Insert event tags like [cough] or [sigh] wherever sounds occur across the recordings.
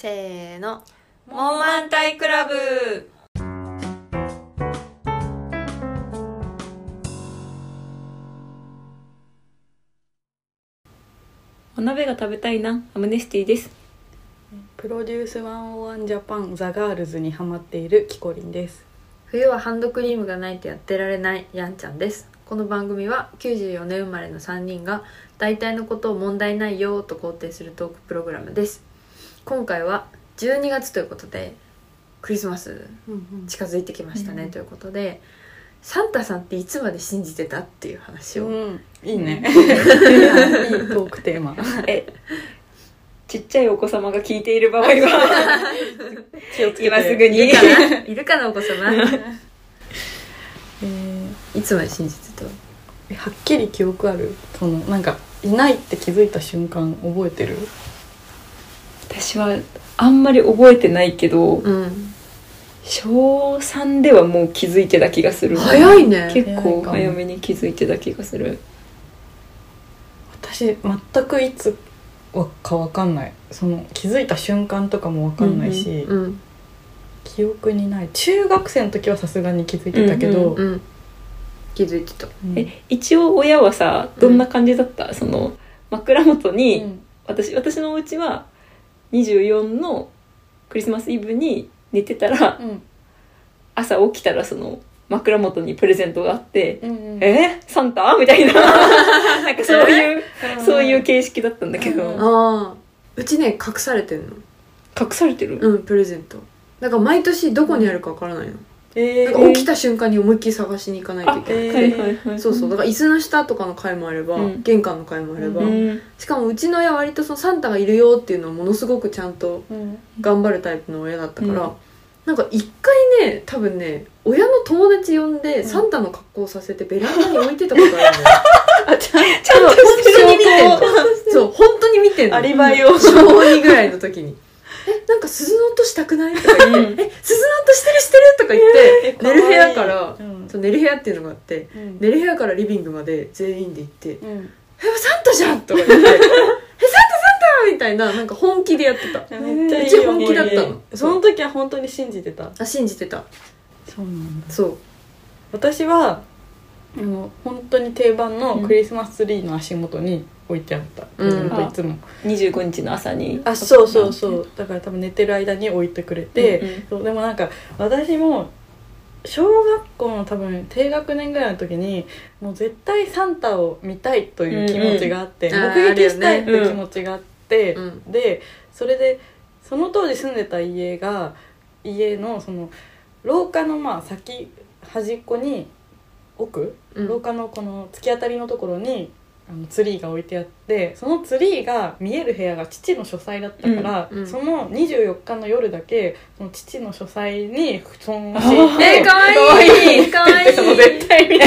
せーの。モウマンタイクラブ。お鍋が食べたいな。アムネスティです。プロデュース101ジャパンザガールズにハマっているキコリンです。冬はハンドクリームがないとやってられないやんちゃんです。この番組は94年生まれの3人が大体のことを問題ないよと肯定するトークプログラムです今回は12月ということでクリスマス近づいてきましたね、うん。ということでサンタさんっていつまで信じてたっていう話を、うん、いいね。[laughs] いいトークテーマ。え。ちっちゃいお子様が聞いている場合は [laughs] 気をつけて。今すぐに。いるかな？[laughs] いるかなお子様？えーいつまで信じてた？えはっきり記憶ある。そのなんかいないって気づいた瞬間覚えてる？私はあんまり覚えてないけどうん小3ではもう気づいてた気がする。早いね。結構早めに気づいてた気がする。私全くいつかわかんない。その気づいた瞬間とかもわかんないし、うん記憶にない。中学生の時はさすがに気づいてたけど、うんうん気づいてた。うん。え一応親はさどんな感じだった、その枕元に、うん。私私のお家は24のクリスマスイブに寝てたらうん。朝起きたらその枕元にプレゼントがあってうんうん「え？サンタ?」みたいな。[laughs] なんかそういううん。そういう形式だったんだけど、うんああうちね隠されてんの。隠されてる、うんプレゼント。だから毎年どこにあるかわからないの、えー。起きた瞬間に思いっきり探しに行かないといけない、えー。そうそう。だから椅子の下とかの階もあれば、うん。玄関の階もあれば、うん。しかもうちの親は割とそのサンタがいるよっていうのをものすごくちゃんとうん。頑張るタイプの親だったから、うん。なんか一回ね多分ね親の友達呼んで、ん。サンタの格好をさせてベランダに置いてたことあるんだよ。[laughs] あちゃんちゃんと本当に見てんの。証そう本当に見てんの。アリバイを。小2ぐらいの時に「えなんか鈴の音したくない?」とか言って「え鈴の音してるしてる?」とか言って、え寝る部屋から、うん。そう寝る部屋っていうのがあってうん。寝る部屋からリビングまで全員で行って「うんえサンタじゃん!」とか言って「[laughs] えサンタサンタ!」みたいななんか本気でやってた。めっちゃ本気だったの。その時は本当に信じてた。あ信じてた。そうなんだ。そう。私はあの本当に定番のクリスマスツリーの足元に置いてあった、うん。プレゼントいつも、25日の朝に。あそうそうそう。だから多分寝てる間に置いてくれて、うんうん。そうでもなんか私も小学校の多分低学年ぐらいの時にもう絶対サンタを見たいという気持ちがあって、うんうん。あー目撃したいってあるよね気持ちがあって、うん。でそれでその当時住んでた家が家のその廊下のまあ先端っこに奥、うん。廊下のこの突き当たりのところにあのツリーが置いてあってそのツリーが見える部屋が父の書斎だったから、うんうん。その24日の夜だけその父の書斎に布団を敷あいてえー、かわいい。かわいい。絶対見て。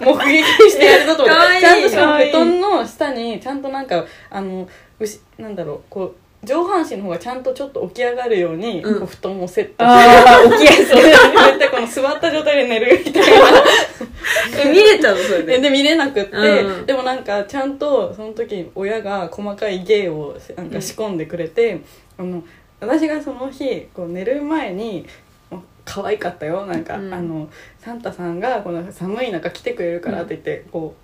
目撃してやるぞと思って。ちゃんとしかも布団の下にちゃんとなんかあのうしなんだろうこう上半身の方がちゃんとちょっと起き上がるように、うん。こう布団をセットして。起きやすい。絶対この座った状態で寝るみたいな。[laughs] え見れたのそれで？でで見れなくって、うん。でもなんかちゃんとその時親が細かい芸をなんか仕込んでくれて、あの私がその日こう寝る前に可愛かったよ。なんか、うん。あのサンタさんがこの寒い中来てくれるからって言って、こうく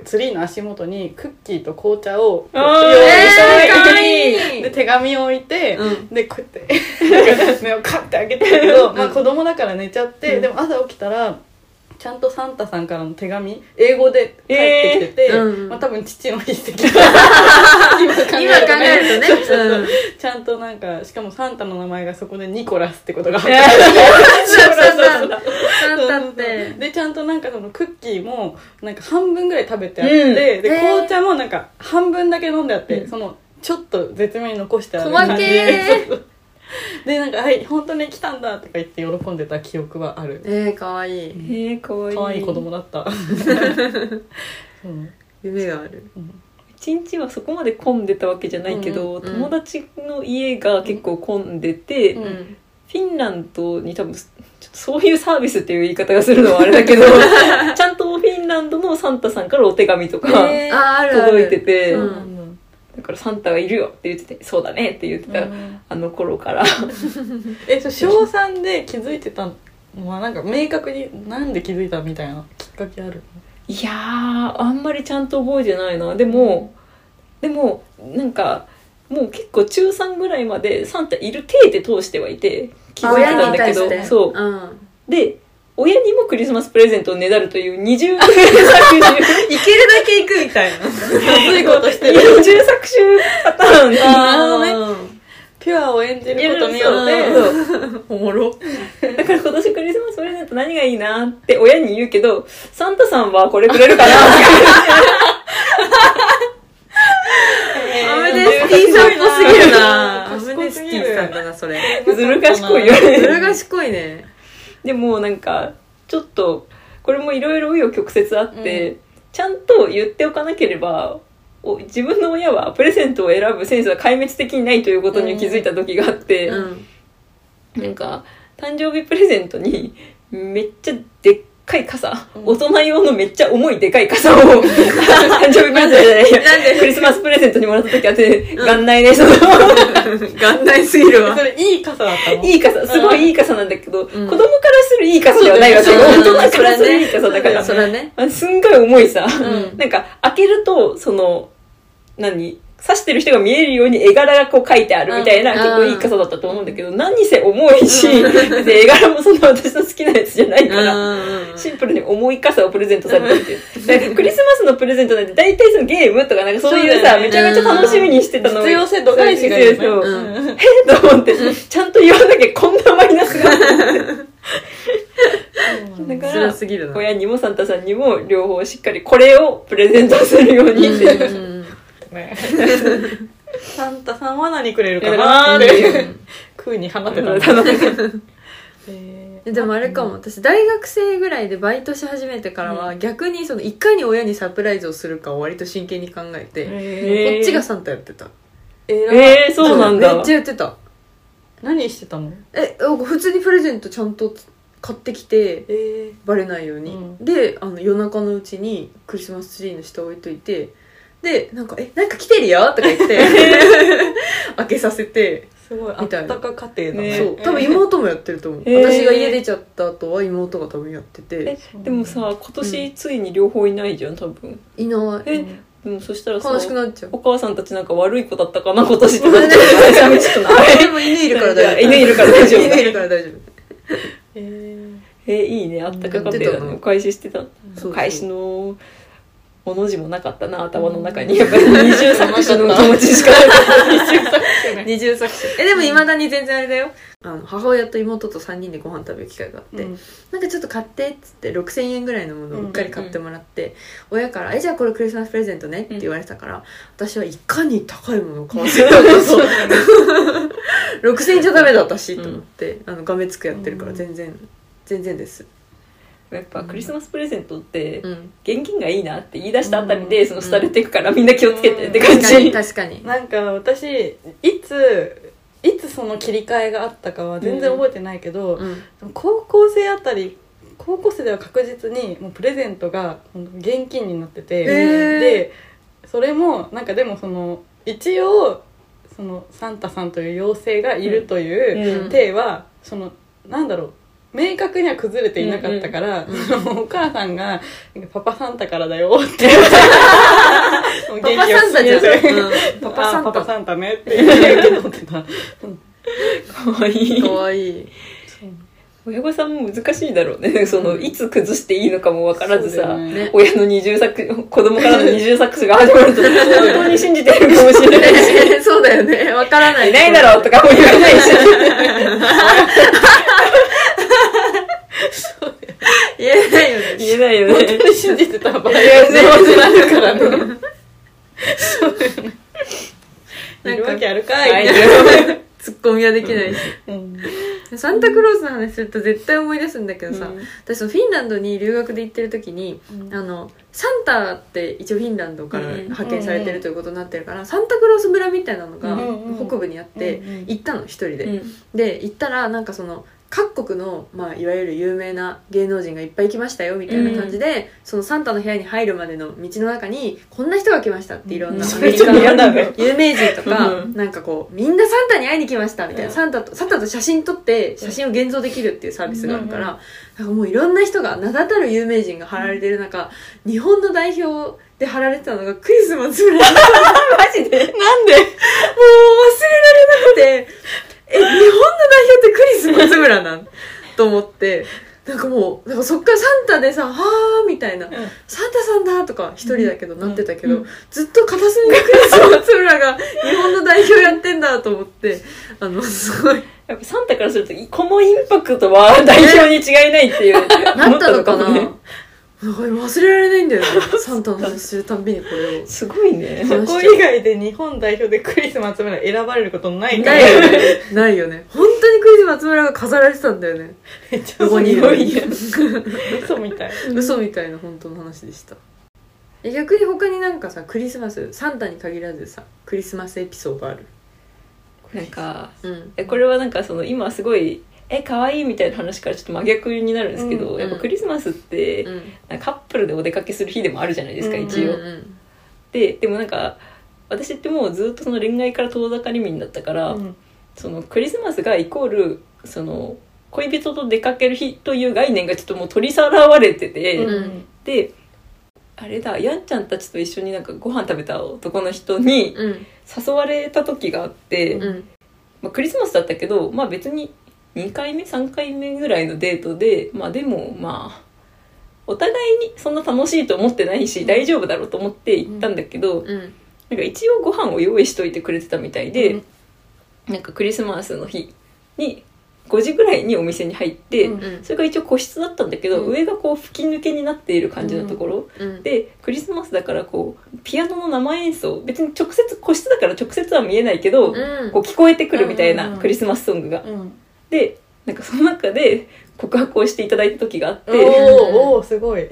ツリーの足元にクッキーと紅茶を用意してえーかわいい。で手紙を置いて、うん。でこうやって目をカッて開けてるけど、まあうん子供だから寝ちゃって、うん。でも朝起きたらちゃんとサンタさんからの手紙英語で返ってきてて、えーうん。まあ、多分父の筆跡 [laughs] 今考えるとね。そうそうそう。うんちゃんとなんかしかもサンタの名前がそこでニコラスってことが分かえってサンタでちゃんとなんかそのクッキーもなんか半分ぐらい食べてあって、うん。で紅茶もなんか半分だけ飲んであって、うん。そのちょっと絶妙に残してある細けー。そうそう [laughs] でなんか「はい本当に来たんだ」とか言って喜んでた記憶はある。えー、かわい。いえー、かわい。い可愛い子供だった。[laughs] そう。夢がある。一日はそこまで混んでたわけじゃないけど、うん友達の家が結構混んでて、うん。うん。フィンランドに多分そういうサービスっていう言い方がするのはあれだけど [laughs] ちゃんとフィンランドのサンタさんからお手紙とか、届いててだからサンタがいるよって言っててそうだねって言ってた、あの頃から。[laughs] えそれ小3で気づいてたのはなんか明確になんで気づいたみたいなきっかけあるいやーあんまりちゃんと覚えてないな。でもでもなんかもう結構中3ぐらいまでサンタいる体で通してはいて気づいてた親んだけどそう。うん。で親にもクリスマスプレゼントをねだるという二重作いけるだけ行くみたいな。そういうことしてる二重作集パターン。あー。ピュアを演じることによって。おもろ。だから今年クリスマスプレゼント何がいいなって親に言うけどサンタさんはこれくれるかな。アムネスティさんっぽすぎるな。アム賢ネスティさんだなそれ。ずる賢いよずねる賢いねでもなんかちょっとこれもいろいろ紆余曲折あって、ちゃんと言っておかなければお自分の親はプレゼントを選ぶセンスは壊滅的にないということに気づいた時があって、うん。なんか誕生日プレゼントにめっちゃでっかい傘、うん。大人用のめっちゃ重いでかい傘を。[laughs] 誕生日プレゼントじゃないなんでクリスマスプレゼントにもらった時あって、元内でその。[laughs] 元内すぎるわそれいい傘だったの？いい傘。すごいいい傘なんだけど、ん。子供からするいい傘ではないわけよ、うん大人からするいい傘だから、そらね。あすんごい重いさ、ん。なんか開けるとその何？刺してる人が見えるように絵柄がこう書いてあるみたいな、うん。結構いい傘だったと思うんだけど、何にせ重いしで絵柄もそんな私の好きなやつじゃないから、シンプルに重い傘をプレゼントされたっていう。クリスマスのプレゼントなんて大体そのゲームとかなんかそういうさ、めちゃめちゃ楽しみにしてたのを必要性度外視がい。るねそう。えと思って、ちゃんと言わなきゃこんなマイナスがだか辛ら親にもサンタさんにも両方しっかりこれをプレゼントするようにっていう。うんね。サンタさんは何くれるかかなっなーってていう [laughs] 空に放って。たうんでもあれかも。私大学生ぐらいでバイトし始めてからは、うん。逆にそのいかに親にサプライズをするかを割と真剣に考えて、こっちがサンタやってた。ええー、そうなんだ。めっちゃやってた。何してたの？え普通にプレゼントちゃんと買ってきてえバレないように、うん。であの夜中のうちにクリスマスツリーの下置いといてでなんか「えなんか来てるよ」とか言って。[laughs] 開けさせて、すごいあみったたいな。か家庭だね。ね。そう。多分妹もやってると思う、へー。私が家出ちゃった後は妹が多分やってて。えでもさ今年ついに両方いないじゃん多分。いない。えでもそしたらさ悲しくなっちゃう。お母さんたちなんか悪い子だったかな今年ってなっちゃう寂しくないでも犬いるから大丈夫。犬いるから大丈夫。犬いるから大丈夫。え [laughs] えーいいね。あったかかったよねお返ししてた。そうそう。お返しのおの字もなかったな頭の中に。やっぱり二重作詞の気持ちしかなかった二重作詞えでもいまだに全然あれだよ。あの母親と妹と3人でご飯食べる機会があって、うん。なんかちょっと買ってっつって6000円ぐらいのものをうっかり買ってもらって、親から「えじゃあこれクリスマスプレゼントね」って言われてたから、私はいかに高いものを買わせようと6000円じゃダメだ私と思って、あのがめつくやってるから全然、全然ですやっぱクリスマスプレゼントってうん。現金がいいなって言い出したあたりでその廃れていくからみんな気をつけてって感確かにじ確かに。なんか私いついつその切り替えがあったかは全然覚えてないけど、うん。高校生あたり高校生では確実にもうプレゼントが現金になってて、でそれもなんかでもその一応そのサンタさんという妖精がいるといううん。体は、そのなんだろう明確には崩れていなかったから、そのお母さんが「パパサンタからだよ」[laughs] って。もうパパサンタじゃん、うん。パパサンタ。あパパサンタねって。言 [laughs] うけどってたかわいい。かわいい。親御さんも難しいだろうね。そのいつ崩していいのかも分からずさ、ね。親の二重作子供からの二重作詞が始まると本当に信じてるかもしれないし。[laughs] そうだよね。わからない。いないだろうとかも言わないし言えないよね。言えないよね。本当に信じてた場合がいや全然あるからね。なんかわけあるかはい。い [laughs] ツッコミはできないし、うん。サンタクロースの話すると絶対思い出すんだけどさ、うん。私そのフィンランドに留学で行ってる時に、うん。あのサンタって一応フィンランドからうん派遣されてるということになってるから、サンタクロース村みたいなのがうんうん北部にあって、うんうん行ったの一人で、うん。で行ったらなんかその各国の、まあ、いわゆる有名な芸能人がいっぱい来ましたよみたいな感じで、そのサンタの部屋に入るまでの道の中にこんな人が来ましたっていろんなうん。アメリカの有名人とか、うん。なんかこうみんなサンタに会いに来ましたみたいな、うん。サンタとサンタと写真撮って写真を現像できるっていうサービスがあるから、なんかもういろんな人が名だたる有名人が貼られてる中、日本の代表で貼られてたのがクリスマス村 [laughs] マジで？[laughs] もう忘れられなくてえ日本の代表ってクリスマス村なん？と思って。[laughs] なんかもうなんかそっからサンタでさ「はー」みたいな「サンタさんだ」とか一人だけどなってたけど、うん。ずっと片隅にクリスマス村が日本の代表やってんだと思って。あのすごい。やっぱサンタからするとこのインパクトは代表に違いないっていう。[laughs] なったのかな？なんか忘れられないんだよね。[laughs] サンタの話するたんびにこれを。すごいね。そこ以外で日本代表でクリスマス村選ばれることないからないよね。ないよね。本当にクリスマス村が飾られてたんだよね。[laughs] めっちゃすごいよ嘘みたい。嘘みたいな本当の話でした。え逆に他になんかさクリスマスサンタに限らずさクリスマスエピソードある？なんかうん。えこれはなんかその今すごいえ可愛いみたいな話からちょっと真逆になるんですけど、うんやっぱクリスマスって、うん。カップルでお出かけする日でもあるじゃないですか、うん一応、うん。ででもなんか私ってもうずっとその恋愛から遠ざかり民だったから、うん。そのクリスマスがイコールその恋人と出かける日という概念がちょっともう取りさらわれてて、うん。であれだやんちゃんたちと一緒になんかご飯食べた男の人にうん。誘われた時があって、うん。まあ、クリスマスだったけどまあ別に2回目3回目ぐらいのデートでまあでもまあお互いにそんな楽しいと思ってないし、大丈夫だろうと思って行ったんだけど、うん。なんか一応ご飯を用意しといてくれてたみたいで、うん。なんかクリスマスの日に5時ぐらいにお店に入って、うんうん。それが一応個室だったんだけど、うん。上がこう吹き抜けになっている感じのところ、うん。でクリスマスだからこうピアノの生演奏別に直接個室だから直接は見えないけど、うん。こう聞こえてくるみたいなんクリスマスソングが。うんでなんかその中で告白をしていただいた時があっおてーおーすごい。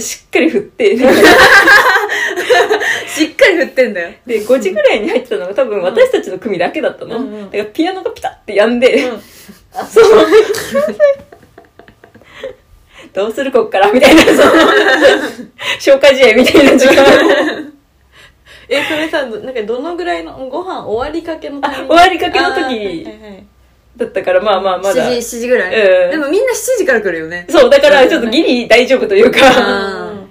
しっかり振って。[laughs] しっかり振ってんだよ。で5時ぐらいに入ってたのが多分私たちの組だけだったの、うんうんだからピアノがピタッてやんで、うん。そう。[laughs] どうするこっからみたいなその [laughs] 消化試合みたいな時間えそれさなんかどのぐらいのご飯終わりかけの終わりかけの時はいはいだったからまあまあまだ。7時7時ぐらい、うん。でもみんな7時から来るよね。そうだからちょっとギリ大丈夫というか。あうん。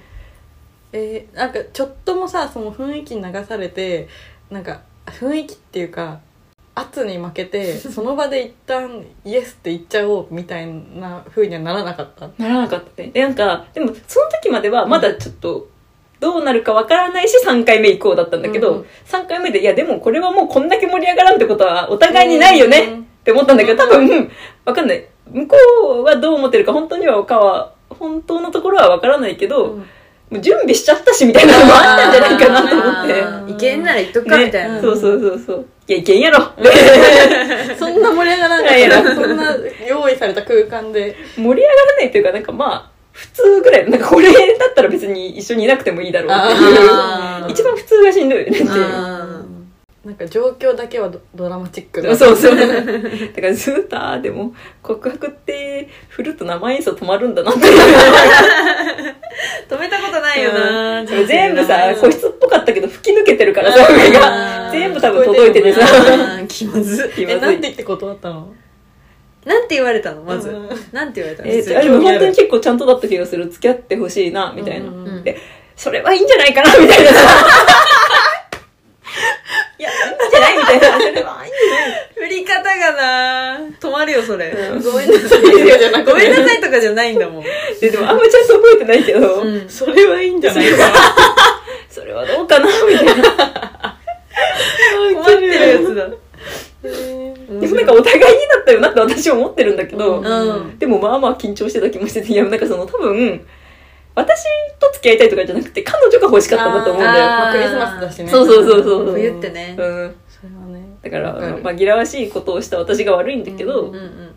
えーなんかちょっともさその雰囲気に流されてなんか雰囲気っていうか圧に負けて [laughs] その場で一旦イエスって言っちゃおうみたいな風にはならなかった？ならなかったね。でなんかでもその時まではまだちょっとどうなるかわからないし3回目以降だったんだけど、うん。3回目でいやでもこれはもうこんだけ盛り上がらんってことはお互いにないよね、うんって思ったんだけど多分わかんない向こうはどう思ってるか本当にはかは本当のところはわからないけど、うんもう準備しちゃったしみたいなのもあったんじゃないかなと思って。いけんなら言っとくかみたいな、ねそうそうそうそう。いや、いけんやろ。[laughs] そんな盛り上がらなかいやいやったそんな用意された空間で盛り上がらないというか、なんかまあ、普通ぐらい。なんかこれだったら別に一緒にいなくてもいいだろうっていう。一番普通がしんどいよねっていう。あなんか状況だけはドドラマチックだそうそう。だからずっと、あーでも、告白って、振ると生演奏止まるんだなって。[laughs] 止めたことないよな、うん。全部さ、うん個室っぽかったけど吹き抜けてるからさ、上が。全部多分届いててさ。気まず気まずい。えなんて言って断ったの？なんて言われたの？まず、うん。なんて言われたの？えでも本当に結構ちゃんとだった気がする。付き合ってほしいな、みたいな。うん。うん。で、それはいいんじゃないかな、みたいなさ。いや、いいんじゃないみたいな。振り方がな止まるよそれ、うん。ごめんなさい。ごめんなさいとかじゃないんだもん、ででもあんまちゃんと覚えてないけど、うん。それはいいんじゃない？かそれはどうかな？みたいな。困ってるやつだ。でもなんかお互いにだったよなって私は思ってるんだけど、うん。でもまあまあ緊張してた気もしてて、いやなんかその多分、私と付き合いたいとかじゃなくて、彼女が欲しかったんだと思うんだよ。まあクリスマスだしね。そうそうそうそう。冬ってね。うん。だから、わかる。紛らわしいことをした私が悪いんだけど、うんうんうん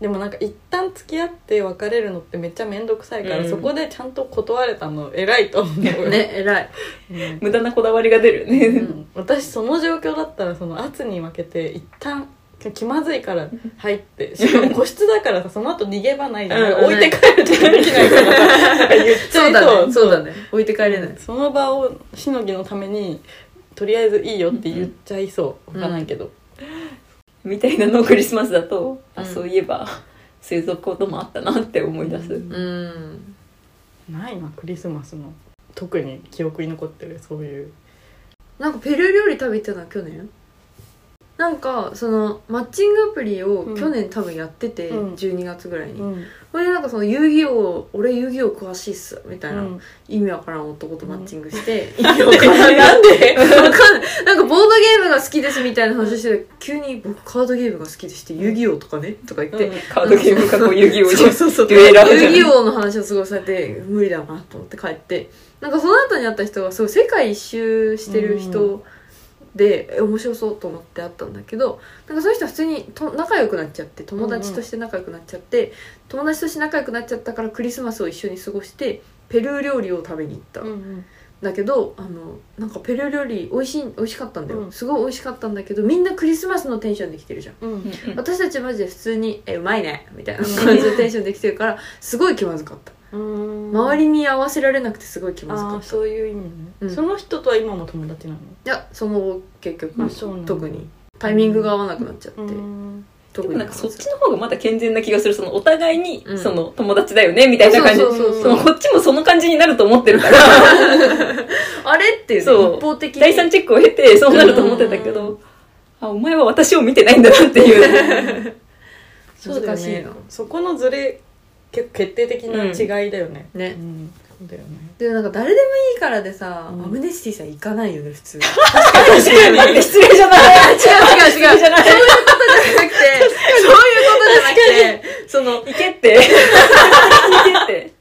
でもなんか一旦付き合って別れるのってめっちゃ面倒くさいから、うん。そこでちゃんと断れたの偉いと思うよ。ね偉い。うん。無駄なこだわりが出るよね。うん。私その状況だったらその圧に負けて一旦気まずいから入ってしかも個室だからさその後逃げ場ないじゃん、うん置いて帰るとかできないから。[laughs] さなんか言っちゃそう。いとだね。そうだね。置いて帰れない。その場をしのぎのためにとりあえずいいよって言っちゃいそう。わかんないけど、みたいなのをクリスマスだと、あうん。そういえばそういうこともあったなって思い出す、うん。うんないなクリスマスの特に記憶に残ってるそういう。なんかペルー料理食べてたの去年？なんかそのマッチングアプリをうん。去年多分やってて、うん。12月ぐらいに、うん。それでなんかその遊戯王俺遊戯王詳しいっすみたいな、うん。意味わからん男とマッチングして、意味わからん [laughs] [laughs] なんで？わかんない。なんかボードゲームが好きですみたいな話して急に僕カードゲームが好きでして遊戯王とかね？とか言って、カードゲームかこう遊戯王そうそうそう。遊戯王の話をすごいされて無理だなと思って帰って。なんかその後に会った人がすごい世界一周してる人で、え面白そうと思って会ったんだけどなんかその人は普通にと仲良くなっちゃって友達として仲良くなっちゃって、友達として仲良くなっちゃったからクリスマスを一緒に過ごしてペルー料理を食べに行った、うんだけどあのなんかペルー料理美味しい美味しかったんだよ、うん。すごい美味しかったんだけどみんなクリスマスのテンションで来てるじゃん。うん。うん私たちマジで普通に「えうまいね」みたいな感じでテンションできてるからすごい気まずかった。うん周りに合わせられなくてすごい気まずかった。いああそういう意味ね、うん。その人とは今も友達なの？やその後結局あそうなんだ。特に。タイミングが合わなくなっちゃって、でもなんかそっちの方がまだ健全な気がする。そのお互いにうん。その友達だよねみたいな感じ。そうそうそうそのこっちもその感じになると思ってるから。[laughs] あれ？っていうねそう。一方的に。第三チェックを経てそうなると思ってたけど。あお前は私を見てないんだなっていう。[laughs] そうだよね。難しいな。そこのズレ結構決定的な違いだよね、ね。うん。そうだよね。でもなんか誰でもいいからでさ、うん。アムネスティさん行かないよね普通。[laughs] 確かに。失礼じゃない。違う違う違うそういうことじゃなくて。そういうことじゃなくて。その行けって。行けって。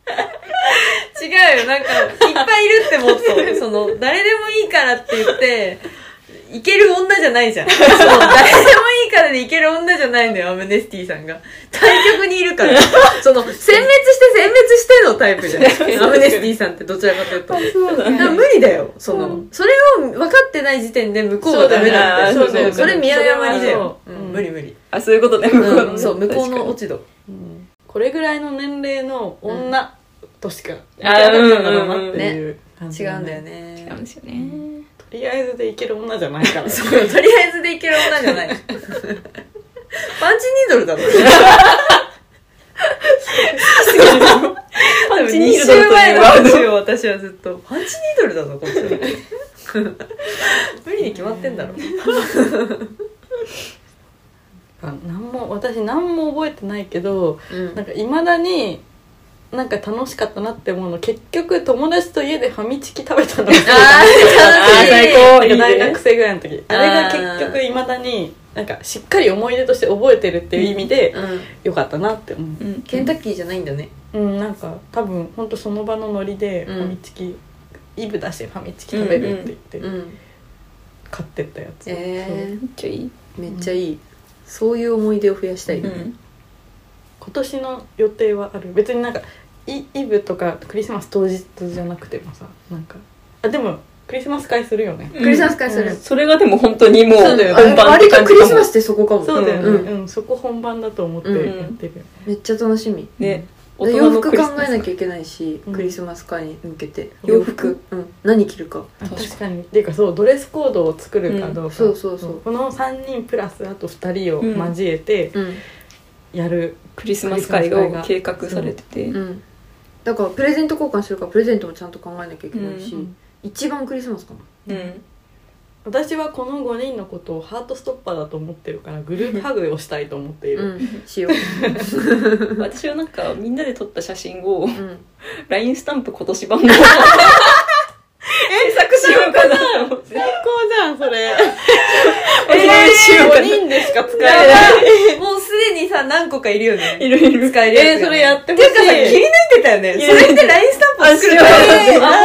違うよ。なんかいっぱいいるってもっと。[laughs] その誰でもいいからって言っていける女じゃないじゃん。[laughs] その誰でもいいからでいける女じゃないのよアムネスティさんが。対局にいるから。[laughs] その殲滅して殲滅してのタイプじゃん。[laughs] アムネスティさんってどちらかというと。そう無理だよ。その、うん。それを分かってない時点で向こうはダメなんだよ。そうだよね。それ宮山にだよ。ううんう。ん。無理無理、あそういうことね。向こうのうん、そう向こうの落ち度。うん。これぐらいの年齢の女としかあなかったんうなっていう感じ違うんだよね。違うんですよねとりあえずでいける女じゃないから [laughs] そうとりあえずでいける女じゃない。[laughs] パンチニードルだろパンチニ2ードルという週前の話を私はずっと。パンチニードルだぞこっちは。無理に決まってんだろ。[laughs] なんも私何も覚えてないけどうん。なんかいまだになんか楽しかったなって思うの結局友達と家でファミチキ食べたのが [laughs] 最高。なんか大学生ぐらいの時。あれが結局いまだになんかしっかり思い出として覚えてるっていう意味でうんよかったなって思う。うん。ケンタッキーじゃないんだね。うんなんか多分ほんとその場のノリでうん。ファミチキ、イブ出してファミチキ食べるって言ってうん買ってったやつ、えめっちゃいい。ー、めっちゃいい。そういう思い出を増やしたい、うん今年の予定はある？別になんかイイブとかクリスマス当日じゃなくてもさなんか。あでもクリスマス会するよね、うん。クリスマス会する、うん。それがでも本当にもう本番割とクリスマスってそこかも。そうだよね、ううんんそこ本番だと思ってやってる。めっちゃ楽しみ。ね。で洋服考えなゃきゃいけないし、うん。クリスマス会に向けて。洋服？うん。何着るか。あ確かに。っていうかそうドレスコードを作るかどうか、うんそうそう。そうこの3人プラスあと2人を交えてうん。やる、クリスマス会を計画されてて。う。ん。だからプレゼント交換するからプレゼントもちゃんと考えなきゃいけないし、うん一番クリスマスかな。うん私はこの5人のことをハートストッパーだと思ってるからグループハグをしたいと思っている、うん。しよう。[laughs] 私はなんかみんなで撮った写真をうん。LINE スタンプ今年版も [laughs] 制作しようかな最高じゃんそれ。[laughs] お願いしようか5な人でしか使えやない。もうにさ何個かいるよね。いるいる。使えるやつがね。えーそれやってほしい。てかさ気になってたよね。それって LINE スタンプ作るから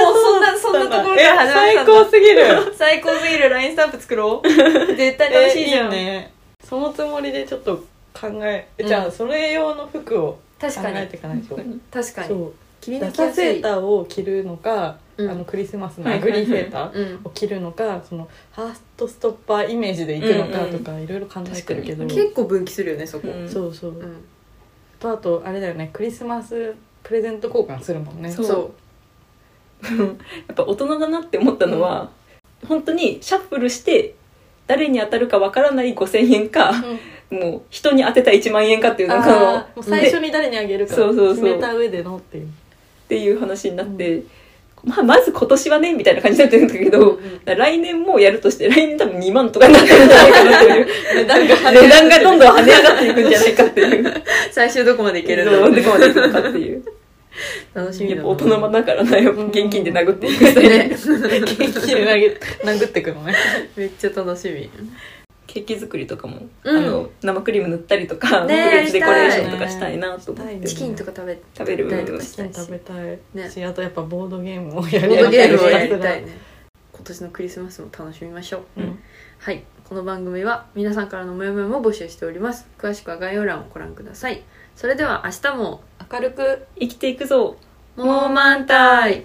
あもうそんなそんなところから始まった [laughs] 最高すぎる。最高すぎる LINE スタンプ作ろう。[laughs] 絶対楽しいじゃん、えーいいね。そのつもりでちょっと考えじゃあうんそれ用の服を考確かにえていかないと。確かに。そう切り抜ダサきやすいセーターを着るのかうん。あのクリスマスのアグリーセーターうん。を着るのかそのハートストッパーイメージで行くのかとかいろいろ考えてるけど、確結構分岐するよねそこ。うん。そうそう、う。んとあとあれだよね。クリスマスプレゼント交換するもんね。そう。そ [laughs] やっぱ大人だなって思ったのは、本当にシャッフルして誰に当たるかわからない5,000円か、うん。もう人に当てた1万円かっていうなんかのあーもう最初に誰にあげるかそうそうそう。決めた上でのっていうっていう話になって、まあ、まず今年はねみたいな感じになってるんだけど、来年もやるとして来年多分2万とかになってるんじゃないかなという。[laughs] 値段が値段がどんどん跳ね上がっていくんじゃないかっていう。[laughs] 最終どこまでいけるんだそうろうねどこまでいくのかっていう。楽しみやっぱ大人だからなやっぱ現金で殴っていくね。[laughs] 元気で殴ってくのね。めっちゃ楽しみケーキ作りとかも、うん。あの生クリーム塗ったりとか、ねフルーツデコレーションとかしたいなと思って、ねチキンとか食べ食べるたりとかしたいし食べたい。ね。しあとやっぱボードゲームをやりボードゲームをやりたたいね。今年のクリスマスも楽しみましょう。うん。はい。この番組は皆さんからのモヤモヤも募集しております。詳しくは概要欄をご覧ください。それでは明日も。明るく生きていくぞ。もう満タイ